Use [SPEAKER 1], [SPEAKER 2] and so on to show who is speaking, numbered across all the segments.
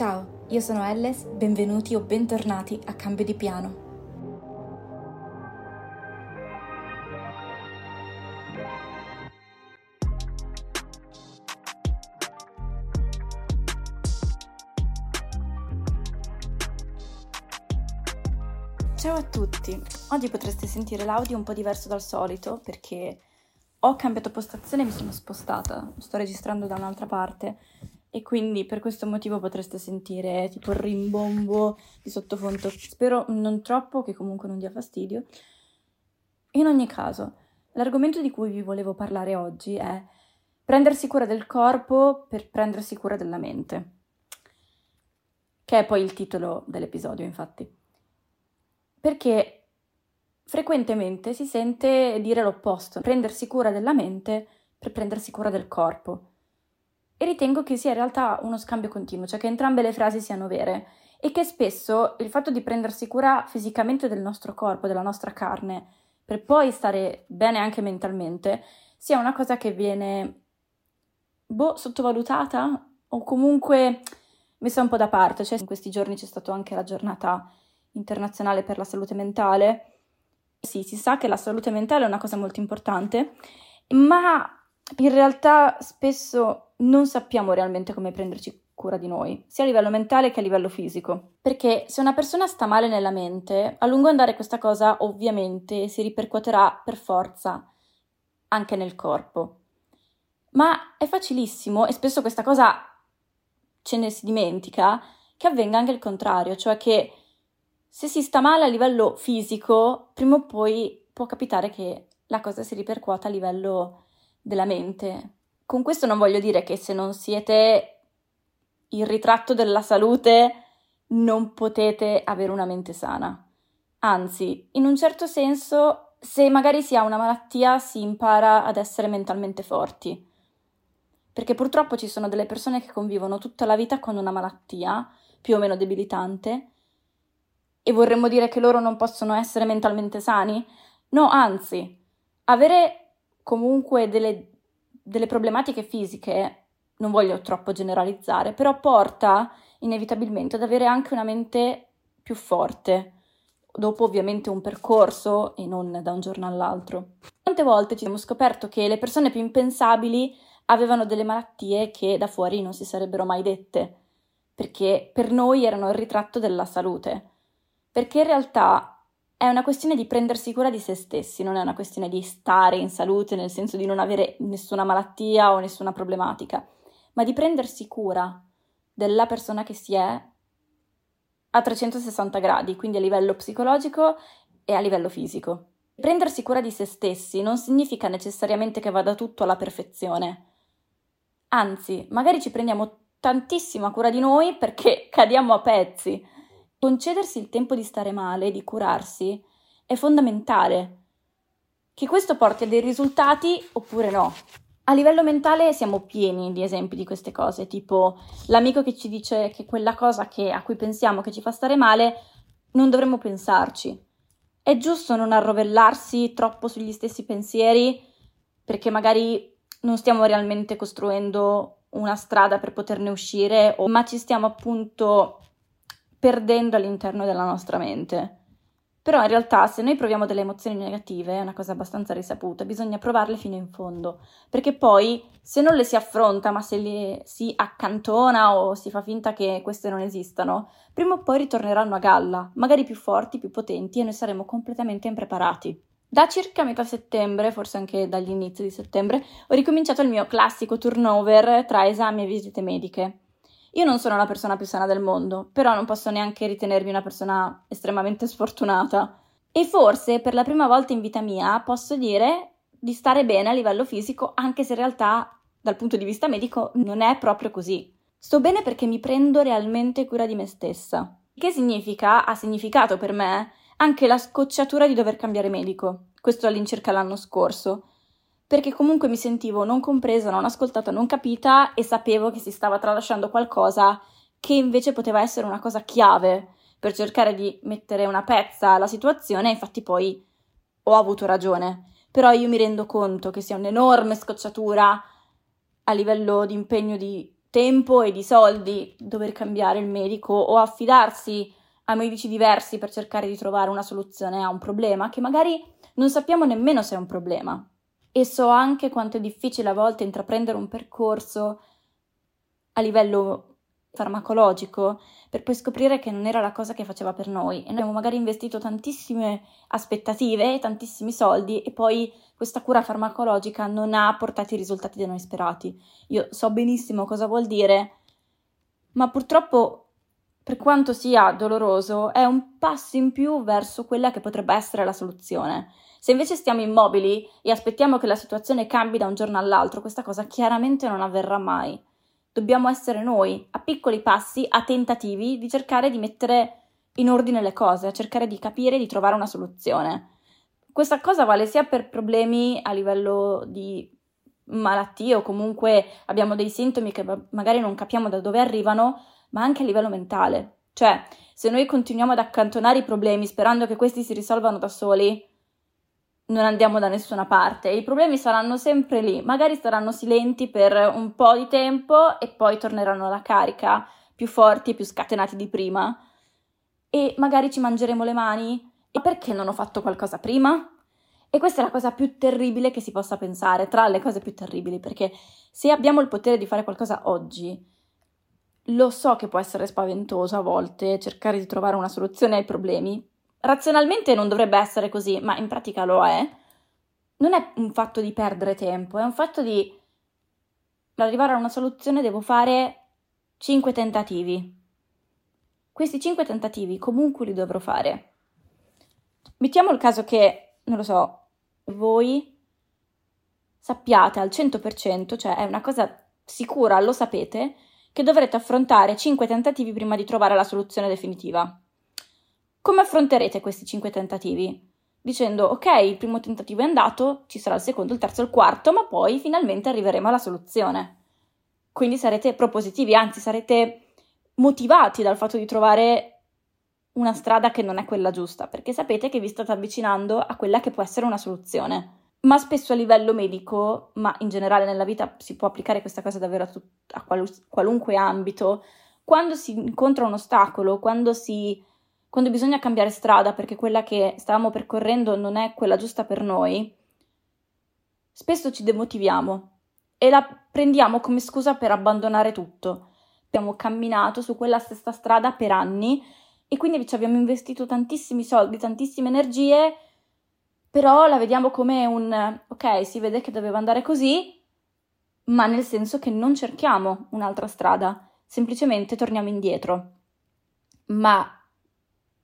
[SPEAKER 1] Ciao, io sono Elles, benvenuti o bentornati a Cambio di Piano. Ciao a tutti, oggi potreste sentire l'audio un po' diverso dal solito perché ho cambiato postazione e mi sono spostata, sto registrando da un'altra parte e quindi per questo motivo potreste sentire tipo il rimbombo di sottofondo, spero non troppo che comunque non dia fastidio. In ogni caso, l'argomento di cui vi volevo parlare oggi è prendersi cura del corpo per prendersi cura della mente, che è poi il titolo dell'episodio infatti perché frequentemente si sente dire l'opposto, prendersi cura della mente per prendersi cura del corpo. E ritengo che sia in realtà uno scambio continuo, cioè che entrambe le frasi siano vere e che spesso il fatto di prendersi cura fisicamente del nostro corpo, della nostra carne, per poi stare bene anche mentalmente, sia una cosa che viene boh, sottovalutata o comunque messa un po' da parte. Cioè, in questi giorni c'è stata anche la giornata internazionale per la salute mentale. Sì, si sa che la salute mentale è una cosa molto importante, ma in realtà spesso non sappiamo realmente come prenderci cura di noi, sia a livello mentale che a livello fisico. Perché se una persona sta male nella mente, a lungo andare questa cosa ovviamente si ripercuoterà per forza anche nel corpo. Ma è facilissimo, e spesso questa cosa ce ne si dimentica, che avvenga anche il contrario, cioè che se si sta male a livello fisico, prima o poi può capitare che la cosa si ripercuota a livello della mente. Con questo non voglio dire che se non siete il ritratto della salute non potete avere una mente sana. Anzi, in un certo senso, se magari si ha una malattia, si impara ad essere mentalmente forti. Perché purtroppo ci sono delle persone che convivono tutta la vita con una malattia, più o meno debilitante, e vorremmo dire che loro non possono essere mentalmente sani? No, anzi, avere comunque delle, delle problematiche fisiche, non voglio troppo generalizzare, però porta inevitabilmente ad avere anche una mente più forte, dopo ovviamente un percorso e non da un giorno all'altro. Tante volte ci abbiamo scoperto che le persone più impensabili avevano delle malattie che da fuori non si sarebbero mai dette, perché per noi erano il ritratto della salute perché in realtà è una questione di prendersi cura di se stessi, non è una questione di stare in salute nel senso di non avere nessuna malattia o nessuna problematica, ma di prendersi cura della persona che si è a 360 gradi, quindi a livello psicologico e a livello fisico. Prendersi cura di se stessi non significa necessariamente che vada tutto alla perfezione. Anzi, magari ci prendiamo tantissima cura di noi perché cadiamo a pezzi, Concedersi il tempo di stare male, di curarsi, è fondamentale. che questo porti a dei risultati oppure no. A livello mentale siamo pieni di esempi di queste cose, tipo l'amico che ci dice che quella cosa che, a cui pensiamo che ci fa stare male, non dovremmo pensarci. È giusto non arrovellarsi troppo sugli stessi pensieri perché magari non stiamo realmente costruendo una strada per poterne uscire, ma ci stiamo appunto perdendo all'interno della nostra mente. Però in realtà se noi proviamo delle emozioni negative, è una cosa abbastanza risaputa, bisogna provarle fino in fondo, perché poi se non le si affronta, ma se le si accantona o si fa finta che queste non esistano, prima o poi ritorneranno a galla, magari più forti, più potenti e noi saremo completamente impreparati. Da circa metà settembre, forse anche dagli inizi di settembre, ho ricominciato il mio classico turnover tra esami e visite mediche. Io non sono la persona più sana del mondo, però non posso neanche ritenermi una persona estremamente sfortunata. E forse per la prima volta in vita mia posso dire di stare bene a livello fisico, anche se in realtà dal punto di vista medico non è proprio così. Sto bene perché mi prendo realmente cura di me stessa. Che significa, ha significato per me, anche la scocciatura di dover cambiare medico. Questo all'incirca l'anno scorso perché comunque mi sentivo non compresa, non ascoltata, non capita e sapevo che si stava tralasciando qualcosa che invece poteva essere una cosa chiave per cercare di mettere una pezza alla situazione, infatti poi ho avuto ragione. Però io mi rendo conto che sia un'enorme scocciatura a livello di impegno di tempo e di soldi dover cambiare il medico o affidarsi a medici diversi per cercare di trovare una soluzione a un problema che magari non sappiamo nemmeno se è un problema e so anche quanto è difficile a volte intraprendere un percorso a livello farmacologico per poi scoprire che non era la cosa che faceva per noi e noi abbiamo magari investito tantissime aspettative, tantissimi soldi e poi questa cura farmacologica non ha portato i risultati da noi sperati. Io so benissimo cosa vuol dire, ma purtroppo per quanto sia doloroso è un passo in più verso quella che potrebbe essere la soluzione. Se invece stiamo immobili e aspettiamo che la situazione cambi da un giorno all'altro, questa cosa chiaramente non avverrà mai. Dobbiamo essere noi, a piccoli passi, a tentativi di cercare di mettere in ordine le cose, a cercare di capire e di trovare una soluzione. Questa cosa vale sia per problemi a livello di malattie o comunque abbiamo dei sintomi che magari non capiamo da dove arrivano, ma anche a livello mentale. Cioè, se noi continuiamo ad accantonare i problemi sperando che questi si risolvano da soli, non andiamo da nessuna parte. I problemi saranno sempre lì, magari saranno silenti per un po' di tempo e poi torneranno alla carica, più forti e più scatenati di prima. E magari ci mangeremo le mani. E perché non ho fatto qualcosa prima? E questa è la cosa più terribile che si possa pensare, tra le cose più terribili, perché se abbiamo il potere di fare qualcosa oggi, lo so che può essere spaventoso a volte cercare di trovare una soluzione ai problemi, razionalmente non dovrebbe essere così, ma in pratica lo è, non è un fatto di perdere tempo, è un fatto di per arrivare a una soluzione devo fare 5 tentativi. Questi 5 tentativi comunque li dovrò fare. Mettiamo il caso che, non lo so, voi sappiate al 100%, cioè è una cosa sicura, lo sapete, che dovrete affrontare 5 tentativi prima di trovare la soluzione definitiva. Come affronterete questi cinque tentativi? Dicendo ok, il primo tentativo è andato, ci sarà il secondo, il terzo, il quarto, ma poi finalmente arriveremo alla soluzione. Quindi sarete propositivi, anzi sarete motivati dal fatto di trovare una strada che non è quella giusta, perché sapete che vi state avvicinando a quella che può essere una soluzione. Ma spesso a livello medico, ma in generale nella vita si può applicare questa cosa davvero a, tut- a qualunque ambito, quando si incontra un ostacolo, quando si quando bisogna cambiare strada perché quella che stavamo percorrendo non è quella giusta per noi, spesso ci demotiviamo e la prendiamo come scusa per abbandonare tutto. Abbiamo camminato su quella stessa strada per anni e quindi ci abbiamo investito tantissimi soldi, tantissime energie, però la vediamo come un ok, si vede che doveva andare così, ma nel senso che non cerchiamo un'altra strada, semplicemente torniamo indietro. Ma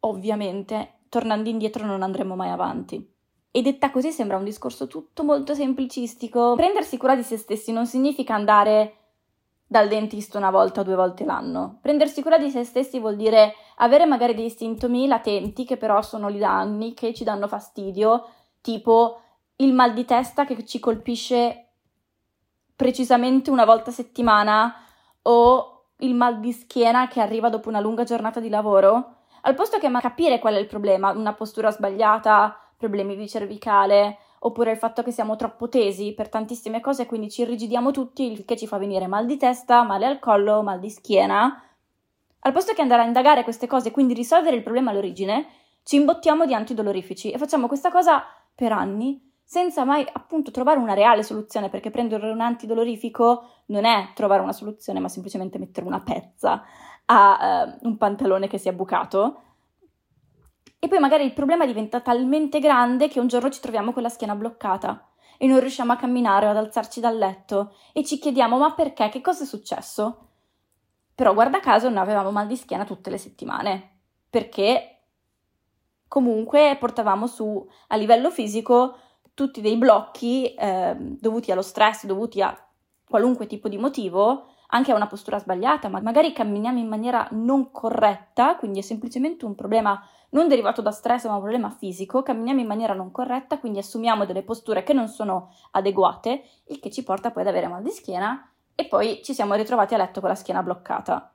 [SPEAKER 1] ovviamente, tornando indietro non andremo mai avanti. E detta così sembra un discorso tutto molto semplicistico. Prendersi cura di se stessi non significa andare dal dentista una volta o due volte l'anno. Prendersi cura di se stessi vuol dire avere magari dei sintomi latenti che però sono lì da anni, che ci danno fastidio, tipo il mal di testa che ci colpisce precisamente una volta a settimana o il mal di schiena che arriva dopo una lunga giornata di lavoro, al posto che capire qual è il problema, una postura sbagliata, problemi di cervicale, oppure il fatto che siamo troppo tesi per tantissime cose e quindi ci irrigidiamo tutti, il che ci fa venire mal di testa, male al collo, mal di schiena. Al posto che andare a indagare queste cose e quindi risolvere il problema all'origine, ci imbottiamo di antidolorifici e facciamo questa cosa per anni senza mai appunto trovare una reale soluzione, perché prendere un antidolorifico non è trovare una soluzione, ma semplicemente mettere una pezza a uh, un pantalone che si è bucato. E poi magari il problema diventa talmente grande che un giorno ci troviamo con la schiena bloccata e non riusciamo a camminare o ad alzarci dal letto e ci chiediamo ma perché, che cosa è successo? Però guarda caso non avevamo mal di schiena tutte le settimane, perché comunque portavamo su a livello fisico tutti dei blocchi eh, dovuti allo stress, dovuti a qualunque tipo di motivo, anche a una postura sbagliata, ma magari camminiamo in maniera non corretta, quindi è semplicemente un problema non derivato da stress, ma un problema fisico, camminiamo in maniera non corretta, quindi assumiamo delle posture che non sono adeguate, il che ci porta poi ad avere mal di schiena e poi ci siamo ritrovati a letto con la schiena bloccata.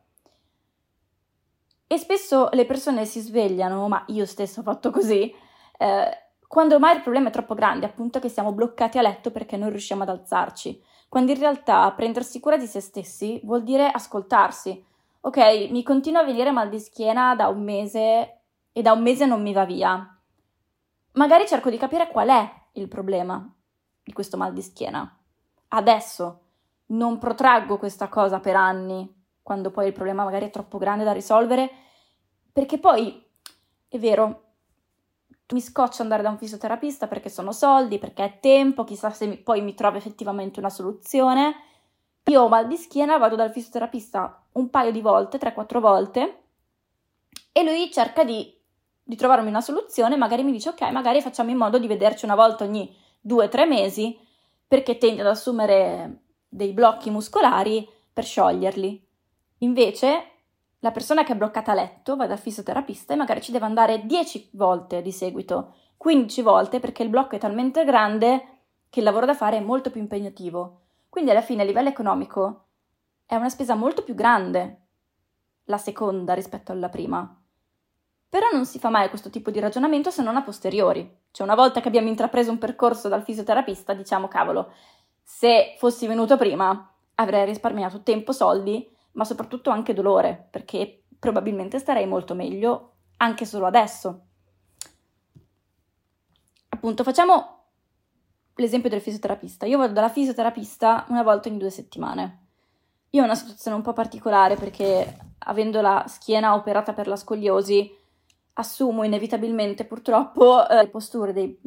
[SPEAKER 1] E spesso le persone si svegliano, ma io stesso ho fatto così, eh, quando ormai il problema è troppo grande, appunto che siamo bloccati a letto perché non riusciamo ad alzarci, quando in realtà prendersi cura di se stessi vuol dire ascoltarsi. Ok, mi continua a venire mal di schiena da un mese e da un mese non mi va via. Magari cerco di capire qual è il problema di questo mal di schiena. Adesso non protraggo questa cosa per anni, quando poi il problema magari è troppo grande da risolvere, perché poi è vero, mi scoccio andare da un fisioterapista perché sono soldi, perché è tempo, chissà se mi, poi mi trovo effettivamente una soluzione. Io ho mal di schiena, vado dal fisioterapista un paio di volte, 3-4 volte, e lui cerca di, di trovarmi una soluzione, magari mi dice ok, magari facciamo in modo di vederci una volta ogni 2-3 mesi, perché tende ad assumere dei blocchi muscolari per scioglierli. Invece la persona che è bloccata a letto va dal fisioterapista e magari ci deve andare 10 volte di seguito, 15 volte perché il blocco è talmente grande che il lavoro da fare è molto più impegnativo. Quindi alla fine a livello economico è una spesa molto più grande la seconda rispetto alla prima. Però non si fa mai questo tipo di ragionamento se non a posteriori. Cioè una volta che abbiamo intrapreso un percorso dal fisioterapista diciamo cavolo, se fossi venuto prima avrei risparmiato tempo, soldi ma soprattutto anche dolore, perché probabilmente starei molto meglio anche solo adesso. Appunto, facciamo l'esempio del fisioterapista. Io vado dalla fisioterapista una volta ogni due settimane. Io ho una situazione un po' particolare perché avendo la schiena operata per la scoliosi, assumo inevitabilmente purtroppo eh, le posture dei,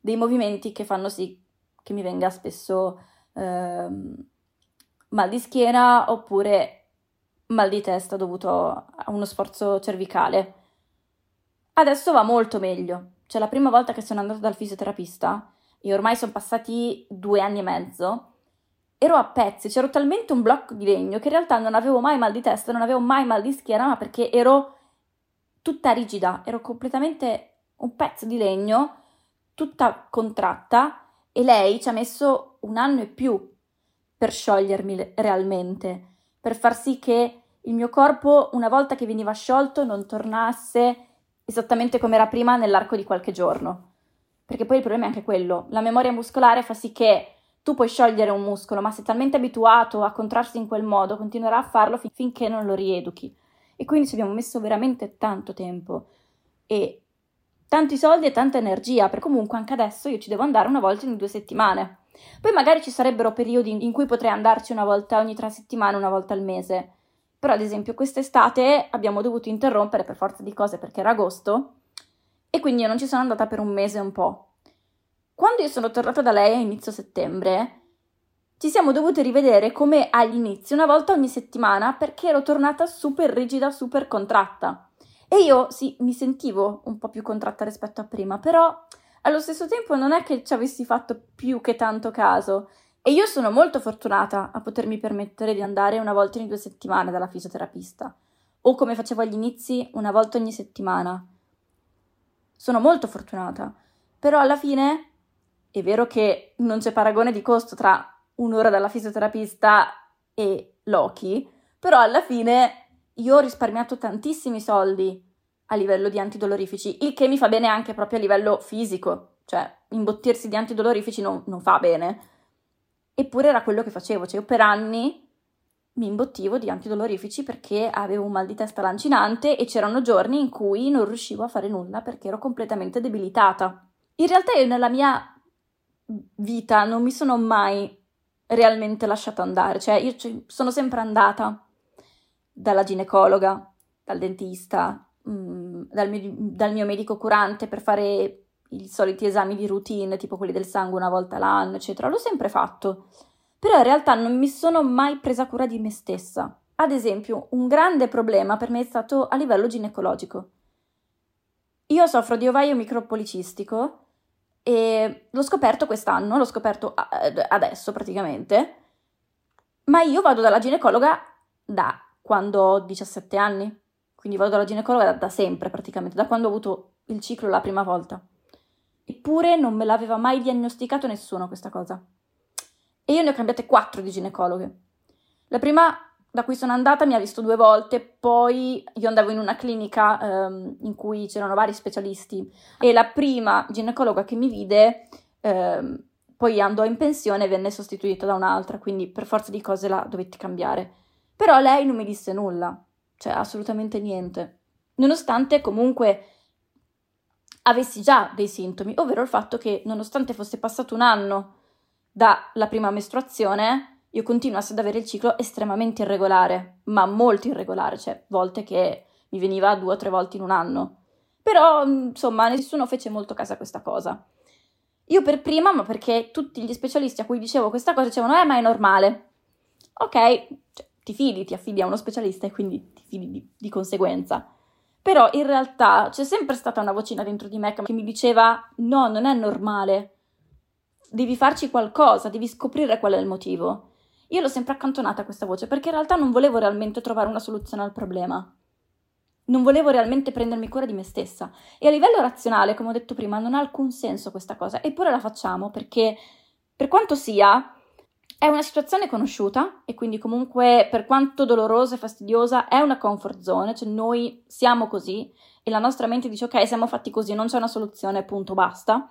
[SPEAKER 1] dei, movimenti che fanno sì che mi venga spesso eh, mal di schiena oppure mal di testa dovuto a uno sforzo cervicale. Adesso va molto meglio. Cioè, la prima volta che sono andata dal fisioterapista, e ormai sono passati due anni e mezzo, ero a pezzi, c'ero talmente un blocco di legno che in realtà non avevo mai mal di testa, non avevo mai mal di schiena, ma perché ero tutta rigida, ero completamente un pezzo di legno, tutta contratta, e lei ci ha messo un anno e più per sciogliermi realmente, per far sì che il mio corpo, una volta che veniva sciolto, non tornasse esattamente come era prima nell'arco di qualche giorno. Perché poi il problema è anche quello, la memoria muscolare fa sì che tu puoi sciogliere un muscolo, ma sei talmente abituato a contrarsi in quel modo, continuerà a farlo fin- finché non lo rieduchi. E quindi ci abbiamo messo veramente tanto tempo e tanti soldi e tanta energia, perché comunque anche adesso io ci devo andare una volta in due settimane. Poi magari ci sarebbero periodi in cui potrei andarci una volta ogni tre settimane, una volta al mese. Però, ad esempio, quest'estate abbiamo dovuto interrompere per forza di cose perché era agosto e quindi io non ci sono andata per un mese e un po'. Quando io sono tornata da lei a inizio settembre, ci siamo dovuti rivedere come all'inizio, una volta ogni settimana, perché ero tornata super rigida, super contratta. E io sì, mi sentivo un po' più contratta rispetto a prima, però allo stesso tempo non è che ci avessi fatto più che tanto caso. E io sono molto fortunata a potermi permettere di andare una volta ogni due settimane dalla fisioterapista, o come facevo agli inizi, una volta ogni settimana. Sono molto fortunata, però alla fine è vero che non c'è paragone di costo tra un'ora dalla fisioterapista e Loki, però alla fine io ho risparmiato tantissimi soldi a livello di antidolorifici, il che mi fa bene anche proprio a livello fisico, cioè imbottirsi di antidolorifici non, non fa bene. Eppure era quello che facevo, cioè io per anni mi imbottivo di antidolorifici perché avevo un mal di testa lancinante e c'erano giorni in cui non riuscivo a fare nulla perché ero completamente debilitata. In realtà io nella mia vita non mi sono mai realmente lasciata andare, cioè io sono sempre andata dalla ginecologa, dal dentista, mm, dal, mio, dal mio medico curante per fare i soliti esami di routine, tipo quelli del sangue una volta l'anno, eccetera. L'ho sempre fatto. Però in realtà non mi sono mai presa cura di me stessa. Ad esempio, un grande problema per me è stato a livello ginecologico. Io soffro di ovaio micropolicistico e l'ho scoperto quest'anno, l'ho scoperto adesso praticamente, ma io vado dalla ginecologa da quando ho 17 anni, quindi vado dalla ginecologa da, sempre praticamente, da quando ho avuto il ciclo la prima volta. Eppure non me l'aveva mai diagnosticato nessuno questa cosa. E io ne ho cambiate quattro di ginecologhe. La prima da cui sono andata mi ha visto due volte, poi io andavo in una clinica um, in cui c'erano vari specialisti e la prima ginecologa che mi vide um, poi andò in pensione e venne sostituita da un'altra, quindi per forza di cose la dovetti cambiare. Però lei non mi disse nulla, cioè assolutamente niente, nonostante comunque avessi già dei sintomi, ovvero il fatto che nonostante fosse passato un anno dalla prima mestruazione, io continuassi ad avere il ciclo estremamente irregolare, ma molto irregolare, cioè volte che mi veniva due o tre volte in un anno. Però, insomma, nessuno fece molto caso a questa cosa. Io per prima, ma perché tutti gli specialisti a cui dicevo questa cosa dicevano, eh, ma è normale. Ok, cioè, ti fidi, ti affidi a uno specialista e quindi ti fidi di, di conseguenza. Però in realtà c'è sempre stata una vocina dentro di me che mi diceva, no, non è normale. Devi farci qualcosa, devi scoprire qual è il motivo. Io l'ho sempre accantonata questa voce perché in realtà non volevo realmente trovare una soluzione al problema. Non volevo realmente prendermi cura di me stessa. E a livello razionale, come ho detto prima, non ha alcun senso questa cosa. Eppure la facciamo perché, per quanto sia, è una situazione conosciuta e quindi comunque, per quanto dolorosa e fastidiosa, è una comfort zone. Cioè noi siamo così e la nostra mente dice ok, siamo fatti così, non c'è una soluzione, punto, basta.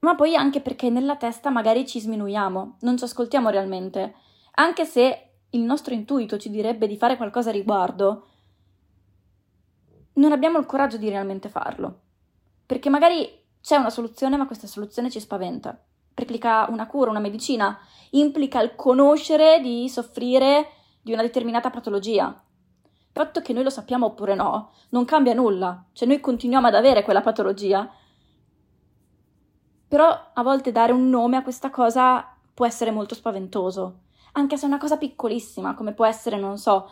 [SPEAKER 1] Ma poi anche perché nella testa magari ci sminuiamo, non ci ascoltiamo realmente, anche se il nostro intuito ci direbbe di fare qualcosa a riguardo, non abbiamo il coraggio di realmente farlo, perché magari c'è una soluzione, ma questa soluzione ci spaventa, implica una cura, una medicina, implica il conoscere di soffrire di una determinata patologia. Il fatto che noi lo sappiamo oppure no non cambia nulla, cioè noi continuiamo ad avere quella patologia però a volte dare un nome a questa cosa può essere molto spaventoso, anche se è una cosa piccolissima, come può essere, non so,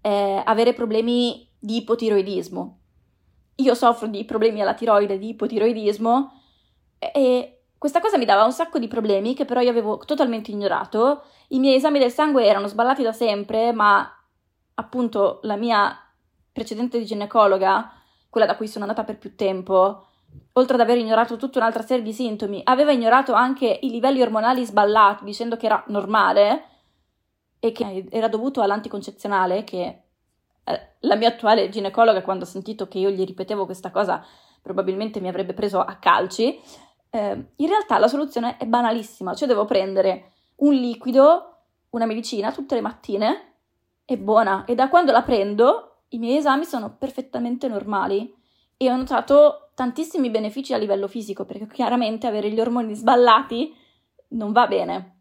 [SPEAKER 1] eh, avere problemi di ipotiroidismo. Io soffro di problemi alla tiroide, di ipotiroidismo, e questa cosa mi dava un sacco di problemi che però io avevo totalmente ignorato. I miei esami del sangue erano sballati da sempre, ma appunto la mia precedente ginecologa, quella da cui sono andata per più tempo, oltre ad aver ignorato tutta un'altra serie di sintomi, aveva ignorato anche i livelli ormonali sballati, dicendo che era normale e che era dovuto all'anticoncezionale, che eh, la mia attuale ginecologa, quando ha sentito che io gli ripetevo questa cosa, probabilmente mi avrebbe preso a calci. Eh, in realtà la soluzione è banalissima, cioè devo prendere un liquido, una medicina tutte le mattine, è buona, e da quando la prendo i miei esami sono perfettamente normali e ho notato tantissimi benefici a livello fisico, perché chiaramente avere gli ormoni sballati non va bene.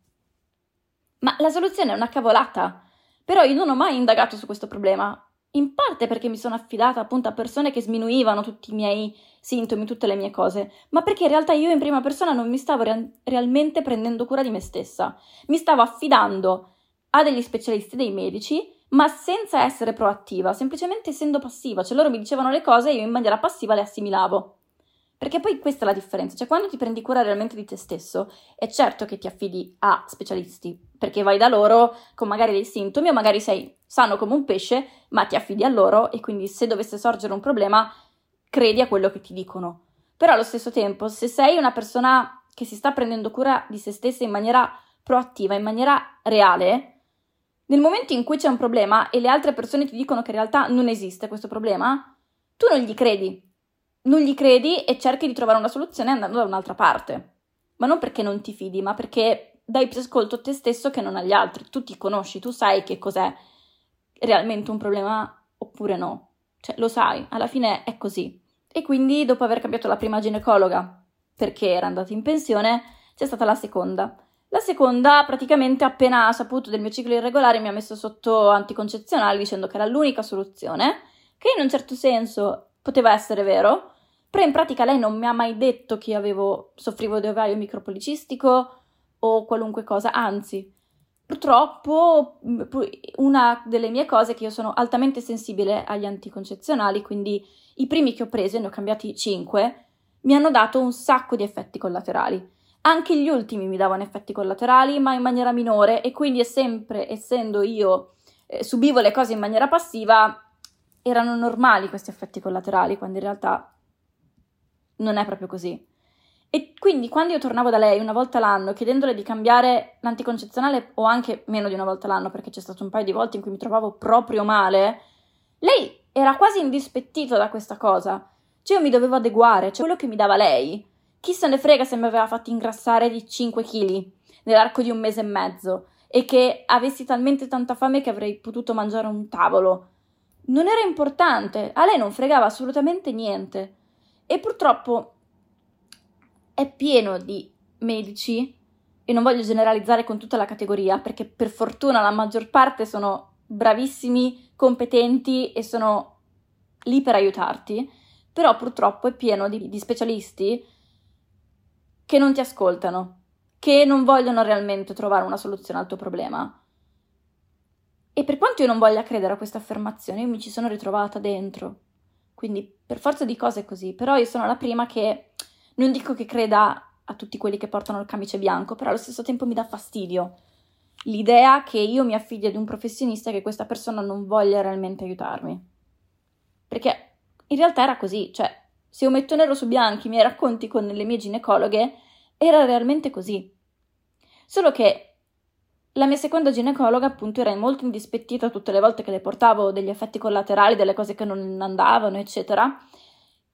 [SPEAKER 1] Ma la soluzione è una cavolata. Però io non ho mai indagato su questo problema, in parte perché mi sono affidata appunto a persone che sminuivano tutti i miei sintomi, tutte le mie cose, ma perché in realtà io in prima persona non mi stavo re- realmente prendendo cura di me stessa. Mi stavo affidando a degli specialisti, dei medici, ma senza essere proattiva, semplicemente essendo passiva, cioè loro mi dicevano le cose e io in maniera passiva le assimilavo. Perché poi questa è la differenza, cioè quando ti prendi cura realmente di te stesso, è certo che ti affidi a specialisti, perché vai da loro con magari dei sintomi o magari sei sano come un pesce, ma ti affidi a loro e quindi se dovesse sorgere un problema credi a quello che ti dicono. Però allo stesso tempo, se sei una persona che si sta prendendo cura di se stessa in maniera proattiva, in maniera reale, nel momento in cui c'è un problema e le altre persone ti dicono che in realtà non esiste questo problema, tu non gli credi. Non gli credi e cerchi di trovare una soluzione andando da un'altra parte. Ma non perché non ti fidi, ma perché dai più ascolto a te stesso che non agli altri. Tu ti conosci, tu sai che cos'è realmente un problema oppure no. Cioè, lo sai, alla fine è così. E quindi, dopo aver cambiato la prima ginecologa perché era andata in pensione, c'è stata la seconda. La seconda, praticamente appena ha saputo del mio ciclo irregolare, mi ha messo sotto anticoncezionali dicendo che era l'unica soluzione, che in un certo senso poteva essere vero, però in pratica lei non mi ha mai detto che io avevo, soffrivo di ovaio micropolicistico o qualunque cosa, anzi, purtroppo una delle mie cose è che io sono altamente sensibile agli anticoncezionali, quindi i primi che ho preso, ne ho cambiati 5, mi hanno dato un sacco di effetti collaterali. Anche gli ultimi mi davano effetti collaterali, ma in maniera minore e quindi è sempre, essendo io eh, subivo le cose in maniera passiva, erano normali questi effetti collaterali, quando in realtà non è proprio così. E quindi quando io tornavo da lei una volta l'anno chiedendole di cambiare l'anticoncezionale o anche meno di una volta l'anno perché c'è stato un paio di volte in cui mi trovavo proprio male, lei era quasi indispettita da questa cosa. Cioè io mi dovevo adeguare, cioè quello che mi dava lei chi se ne frega se mi aveva fatto ingrassare di 5 kg nell'arco di un mese e mezzo e che avessi talmente tanta fame che avrei potuto mangiare un tavolo. Non era importante, a lei non fregava assolutamente niente. E purtroppo è pieno di medici, e non voglio generalizzare con tutta la categoria, perché per fortuna la maggior parte sono bravissimi, competenti e sono lì per aiutarti, però purtroppo è pieno di, di specialisti che non ti ascoltano, che non vogliono realmente trovare una soluzione al tuo problema. E per quanto io non voglia credere a questa affermazione, io mi ci sono ritrovata dentro. Quindi per forza di cose è così, però io sono la prima che non dico che creda a tutti quelli che portano il camice bianco, però allo stesso tempo mi dà fastidio l'idea che io mi affidi ad un professionista e che questa persona non voglia realmente aiutarmi. Perché in realtà era così, cioè se io metto nero su bianco i miei racconti con le mie ginecologhe, era realmente così. Solo che la mia seconda ginecologa, appunto, era molto indispettita tutte le volte che le portavo degli effetti collaterali, delle cose che non andavano, eccetera,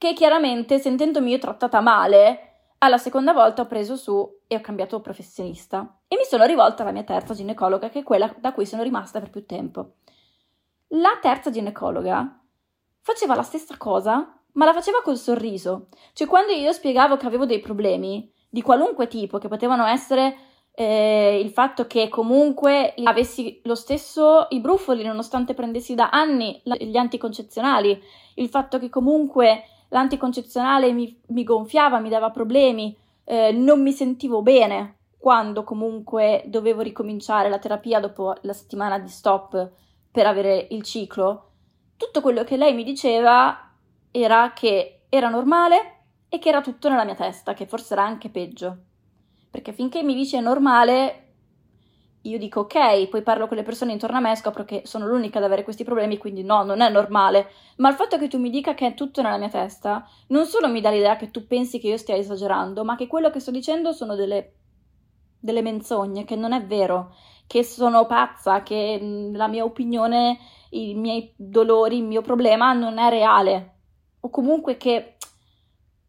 [SPEAKER 1] che chiaramente, sentendomi io trattata male, alla seconda volta ho preso su e ho cambiato professionista e mi sono rivolta alla mia terza ginecologa, che è quella da cui sono rimasta per più tempo. La terza ginecologa faceva la stessa cosa, ma la faceva col sorriso. Cioè, quando io spiegavo che avevo dei problemi di qualunque tipo, che potevano essere eh, il fatto che comunque avessi lo stesso i brufoli nonostante prendessi da anni gli anticoncezionali, il fatto che comunque l'anticoncezionale mi, mi gonfiava, mi dava problemi, eh, non mi sentivo bene quando comunque dovevo ricominciare la terapia dopo la settimana di stop per avere il ciclo. Tutto quello che lei mi diceva era che era normale e che era tutto nella mia testa, che forse era anche peggio. Perché finché mi dice normale, io dico ok, poi parlo con le persone intorno a me e scopro che sono l'unica ad avere questi problemi, quindi no, non è normale. Ma il fatto che tu mi dica che è tutto nella mia testa, non solo mi dà l'idea che tu pensi che io stia esagerando, ma che quello che sto dicendo sono delle, delle menzogne, che non è vero, che sono pazza, che la mia opinione, i miei dolori, il mio problema non è reale o comunque che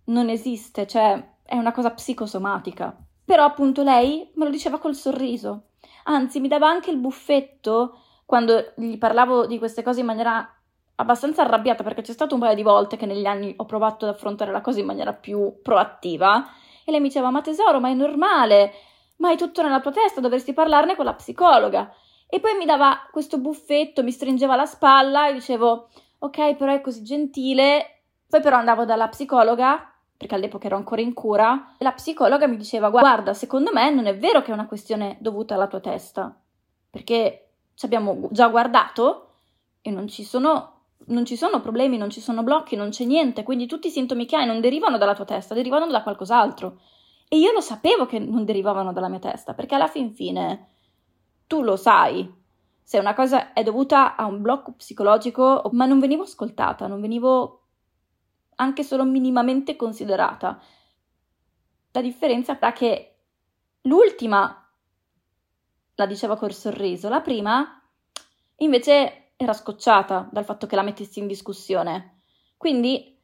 [SPEAKER 1] non esiste, cioè è una cosa psicosomatica. Però appunto lei me lo diceva col sorriso, anzi mi dava anche il buffetto quando gli parlavo di queste cose in maniera abbastanza arrabbiata perché c'è stato un paio di volte che negli anni ho provato ad affrontare la cosa in maniera più proattiva e lei mi diceva ma tesoro ma è normale? Ma è tutto nella tua testa dovresti parlarne con la psicologa. E poi mi dava questo buffetto mi stringeva la spalla e dicevo ok però è così gentile. Poi però andavo dalla psicologa, perché all'epoca ero ancora in cura, la psicologa mi diceva guarda, secondo me non è vero che è una questione dovuta alla tua testa, perché ci abbiamo già guardato e non ci sono non ci sono problemi, non ci sono blocchi, non c'è niente, quindi tutti i sintomi che hai non derivano dalla tua testa, derivano da qualcos'altro. E io lo sapevo che non derivavano dalla mia testa, perché alla fin fine tu lo sai se una cosa è dovuta a un blocco psicologico, ma non venivo ascoltata, non venivo anche solo minimamente considerata. la differenza è che l'ultima la diceva col sorriso, la prima invece era scocciata dal fatto che la mettessi in discussione. Quindi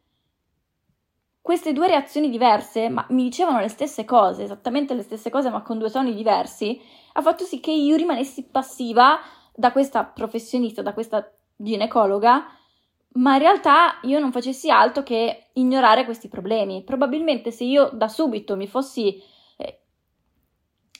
[SPEAKER 1] queste due reazioni diverse, ma mi dicevano le stesse cose, esattamente le stesse cose, ma con due toni diversi, ha fatto sì che io rimanessi passiva da questa professionista, da questa ginecologa, ma in realtà io non facessi altro che ignorare questi problemi. Probabilmente se io da subito mi fossi, eh,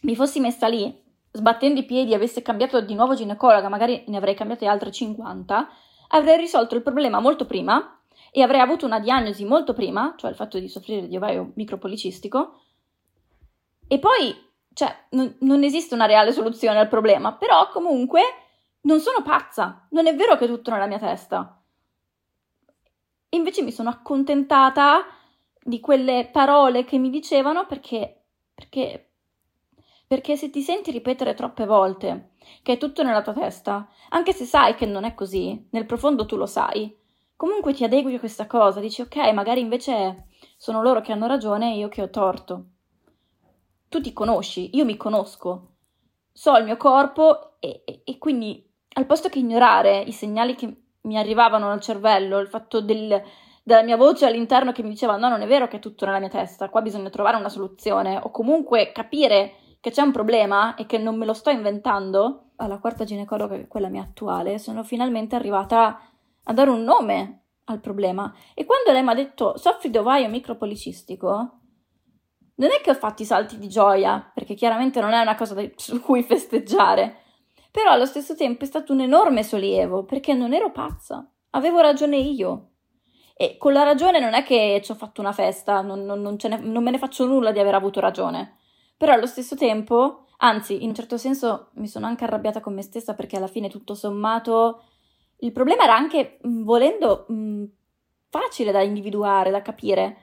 [SPEAKER 1] mi fossi messa lì, sbattendo i piedi, avessi cambiato di nuovo ginecologa, magari ne avrei cambiate altre 50, avrei risolto il problema molto prima e avrei avuto una diagnosi molto prima, cioè il fatto di soffrire di ovaio micropolicistico, e poi, cioè, non, non esiste una reale soluzione al problema, però comunque non sono pazza, non è vero che è tutto nella mia testa. Invece mi sono accontentata di quelle parole che mi dicevano perché, perché, perché se ti senti ripetere troppe volte che è tutto nella tua testa, anche se sai che non è così, nel profondo tu lo sai, comunque ti adegui a questa cosa, dici ok, magari invece sono loro che hanno ragione e io che ho torto. Tu ti conosci, io mi conosco, so il mio corpo e, e, e quindi al posto che ignorare i segnali che mi arrivavano nel cervello, il fatto del, della mia voce all'interno che mi diceva no, non è vero che è tutto nella mia testa, qua bisogna trovare una soluzione o comunque capire che c'è un problema e che non me lo sto inventando, alla quarta ginecologa, che è quella mia attuale, sono finalmente arrivata a dare un nome al problema. E quando lei mi ha detto soffri di ovaio micropolicistico, non è che ho fatto i salti di gioia, perché chiaramente non è una cosa su cui festeggiare, però allo stesso tempo è stato un enorme sollievo perché non ero pazza, avevo ragione io. E con la ragione non è che ci ho fatto una festa, non, non, non, ne, non me ne faccio nulla di aver avuto ragione. Però allo stesso tempo, anzi, in un certo senso mi sono anche arrabbiata con me stessa perché alla fine tutto sommato il problema era anche, volendo, mh, facile da individuare, da capire.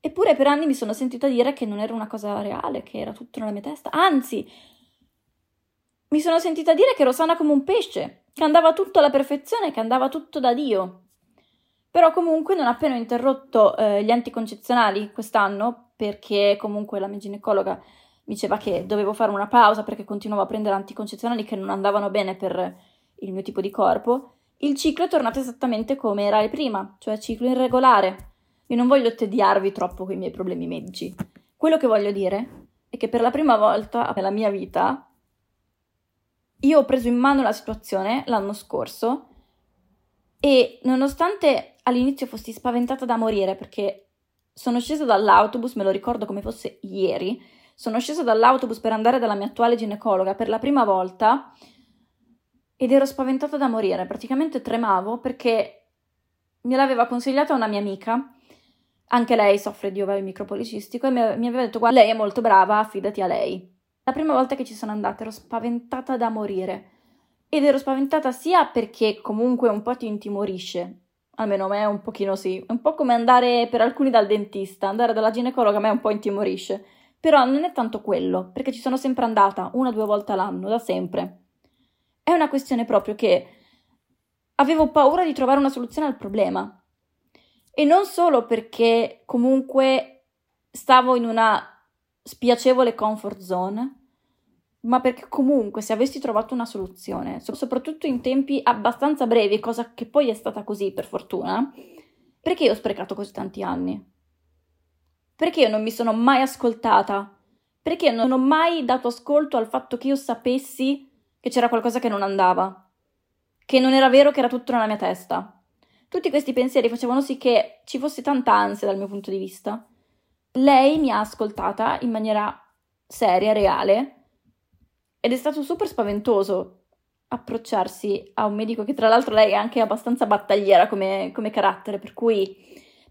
[SPEAKER 1] Eppure per anni mi sono sentita dire che non era una cosa reale, che era tutto nella mia testa. Anzi, mi sono sentita dire che ero sana come un pesce, che andava tutto alla perfezione, che andava tutto da Dio. Però comunque non appena ho interrotto eh, gli anticoncezionali quest'anno, perché comunque la mia ginecologa mi diceva che dovevo fare una pausa perché continuavo a prendere anticoncezionali che non andavano bene per il mio tipo di corpo, il ciclo è tornato esattamente come era prima, cioè ciclo irregolare. Io non voglio tediarvi troppo con i miei problemi medici. Quello che voglio dire è che per la prima volta nella mia vita io ho preso in mano la situazione l'anno scorso e nonostante all'inizio fossi spaventata da morire perché sono scesa dall'autobus, me lo ricordo come fosse ieri, sono scesa dall'autobus per andare dalla mia attuale ginecologa per la prima volta ed ero spaventata da morire, praticamente tremavo perché me l'aveva consigliata una mia amica, anche lei soffre di ovaio micropolicistico e mi aveva detto guarda lei è molto brava, affidati a lei. La prima volta che ci sono andata ero spaventata da morire. Ed ero spaventata sia perché comunque un po' ti intimorisce, almeno a me un pochino sì, è un po' come andare per alcuni dal dentista, andare dalla ginecologa a me un po' intimorisce, però non è tanto quello, perché ci sono sempre andata una o due volte all'anno, da sempre. È una questione proprio che avevo paura di trovare una soluzione al problema. E non solo perché comunque stavo in una spiacevole comfort zone, ma perché comunque se avessi trovato una soluzione, soprattutto in tempi abbastanza brevi, cosa che poi è stata così per fortuna, perché ho sprecato così tanti anni? Perché io non mi sono mai ascoltata? Perché non ho mai dato ascolto al fatto che io sapessi che c'era qualcosa che non andava? Che non era vero che era tutto nella mia testa? Tutti questi pensieri facevano sì che ci fosse tanta ansia dal mio punto di vista lei mi ha ascoltata in maniera seria, reale, ed è stato super spaventoso approcciarsi a un medico che tra l'altro lei è anche abbastanza battagliera come, come carattere, per cui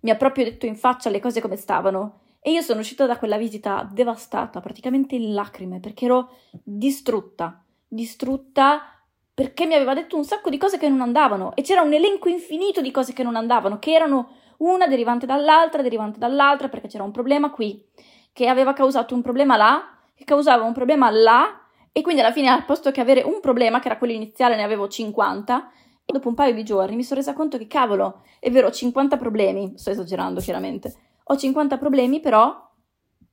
[SPEAKER 1] mi ha proprio detto in faccia le cose come stavano. E io sono uscita da quella visita devastata, praticamente in lacrime, perché ero distrutta, distrutta perché mi aveva detto un sacco di cose che non andavano e c'era un elenco infinito di cose che non andavano, che erano una derivante dall'altra, derivante dall'altra, perché c'era un problema qui che aveva causato un problema là, che causava un problema là, e quindi alla fine al posto che avere un problema, che era quello iniziale, ne avevo 50, e dopo un paio di giorni mi sono resa conto che cavolo, è vero, ho 50 problemi, sto esagerando chiaramente, ho 50 problemi, però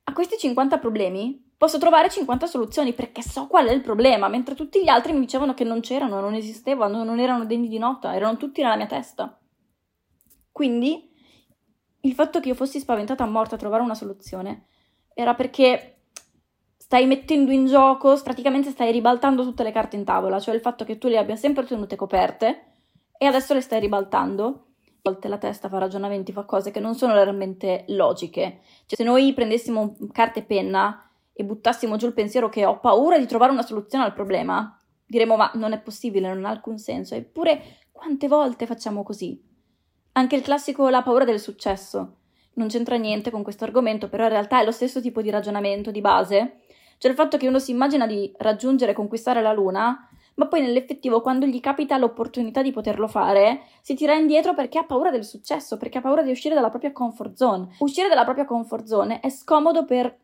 [SPEAKER 1] a questi 50 problemi posso trovare 50 soluzioni perché so qual è il problema, mentre tutti gli altri mi dicevano che non c'erano, non esistevano, non erano degni di nota, erano tutti nella mia testa. Quindi il fatto che io fossi spaventata a morte a trovare una soluzione era perché stai mettendo in gioco, praticamente stai ribaltando tutte le carte in tavola, cioè il fatto che tu le abbia sempre tenute coperte e adesso le stai ribaltando. A volte la testa fa ragionamenti, fa cose che non sono realmente logiche. Cioè, se noi prendessimo carta e penna e buttassimo giù il pensiero che ho paura di trovare una soluzione al problema, diremmo ma non è possibile, non ha alcun senso. Eppure quante volte facciamo così? Anche il classico la paura del successo. Non c'entra niente con questo argomento, però in realtà è lo stesso tipo di ragionamento di base. Cioè il fatto che uno si immagina di raggiungere e conquistare la luna, ma poi nell'effettivo quando gli capita l'opportunità di poterlo fare, si tira indietro perché ha paura del successo, perché ha paura di uscire dalla propria comfort zone. Uscire dalla propria comfort zone è scomodo per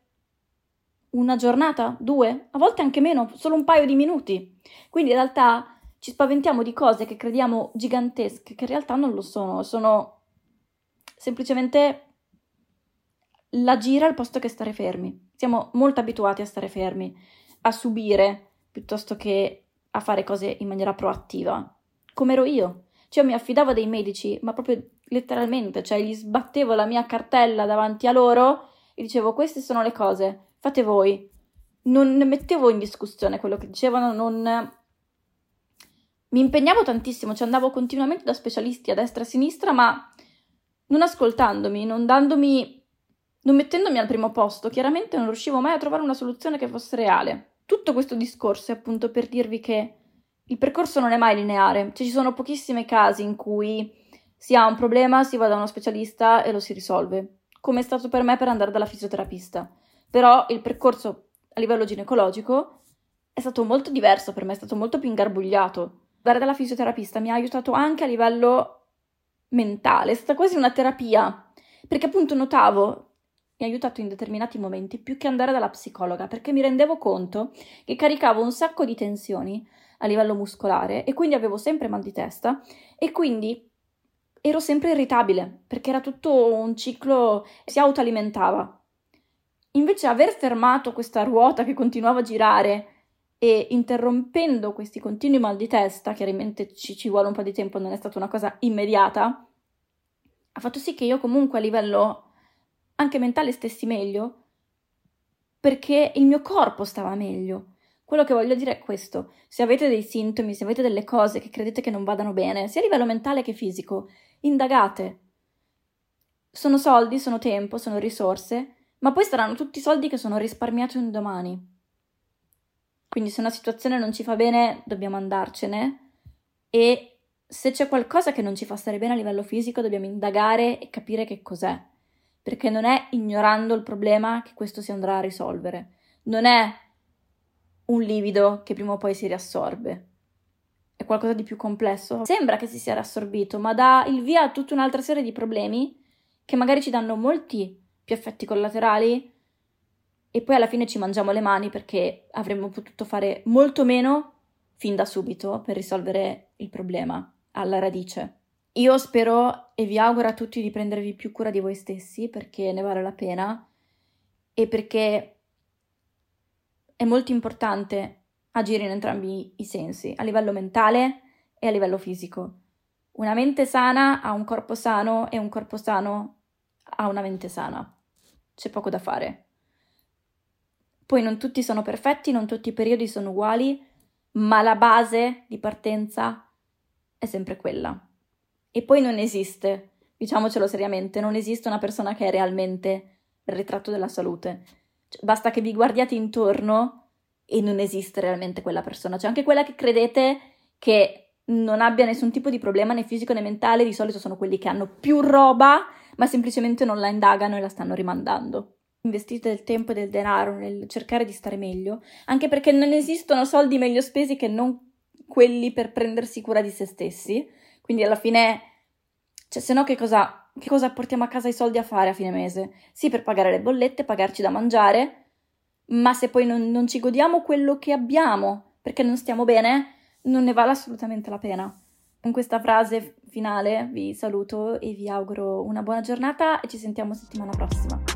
[SPEAKER 1] una giornata, due, a volte anche meno, solo un paio di minuti. Quindi in realtà ci spaventiamo di cose che crediamo gigantesche, che in realtà non lo sono, sono semplicemente la gira al posto che stare fermi. Siamo molto abituati a stare fermi, a subire piuttosto che a fare cose in maniera proattiva, come ero io. Cioè io mi affidavo dei medici, ma proprio letteralmente, cioè gli sbattevo la mia cartella davanti a loro e dicevo queste sono le cose, fate voi. Non mettevo in discussione quello che dicevano, non mi impegnavo tantissimo, cioè andavo continuamente da specialisti a destra e a sinistra, ma non ascoltandomi, non dandomi, non mettendomi al primo posto, chiaramente non riuscivo mai a trovare una soluzione che fosse reale. Tutto questo discorso è appunto per dirvi che il percorso non è mai lineare, cioè ci sono pochissimi casi in cui si ha un problema, si va da uno specialista e lo si risolve, come è stato per me per andare dalla fisioterapista. Però il percorso a livello ginecologico è stato molto diverso per me, è stato molto più ingarbugliato andare dalla fisioterapista mi ha aiutato anche a livello mentale, è stata quasi una terapia, perché appunto notavo, mi ha aiutato in determinati momenti più che andare dalla psicologa, perché mi rendevo conto che caricavo un sacco di tensioni a livello muscolare e quindi avevo sempre mal di testa e quindi ero sempre irritabile, perché era tutto un ciclo, si autoalimentava. Invece aver fermato questa ruota che continuava a girare e interrompendo questi continui mal di testa, chiaramente ci, ci vuole un po' di tempo, non è stata una cosa immediata, ha fatto sì che io comunque a livello anche mentale stessi meglio, perché il mio corpo stava meglio. Quello che voglio dire è questo: se avete dei sintomi, se avete delle cose che credete che non vadano bene, sia a livello mentale che fisico, indagate. Sono soldi, sono tempo, sono risorse, ma poi saranno tutti soldi che sono risparmiati un domani. Quindi se una situazione non ci fa bene, dobbiamo andarcene e se c'è qualcosa che non ci fa stare bene a livello fisico, dobbiamo indagare e capire che cos'è. Perché non è ignorando il problema che questo si andrà a risolvere. Non è un livido che prima o poi si riassorbe. È qualcosa di più complesso. Sembra che si sia riassorbito, ma dà il via a tutta un'altra serie di problemi che magari ci danno molti più effetti collaterali e poi alla fine ci mangiamo le mani perché avremmo potuto fare molto meno fin da subito per risolvere il problema alla radice. Io spero e vi auguro a tutti di prendervi più cura di voi stessi perché ne vale la pena e perché è molto importante agire in entrambi i sensi, a livello mentale e a livello fisico. Una mente sana ha un corpo sano e un corpo sano ha una mente sana. C'è poco da fare. Poi non tutti sono perfetti, non tutti i periodi sono uguali, ma la base di partenza è sempre quella. E poi non esiste, diciamocelo seriamente, non esiste una persona che è realmente il ritratto della salute. Cioè, basta che vi guardiate intorno e non esiste realmente quella persona. Cioè anche quella che credete che non abbia nessun tipo di problema né fisico né mentale, di solito sono quelli che hanno più roba, ma semplicemente non la indagano e la stanno rimandando investite del tempo e del denaro nel cercare di stare meglio, anche perché non esistono soldi meglio spesi che non quelli per prendersi cura di se stessi. Quindi alla fine, cioè, se no che cosa, che cosa portiamo a casa i soldi a fare a fine mese? Sì, per pagare le bollette, pagarci da mangiare, ma se poi non, non ci godiamo quello che abbiamo perché non stiamo bene, non ne vale assolutamente la pena. Con questa frase finale vi saluto e vi auguro una buona giornata e ci sentiamo settimana prossima.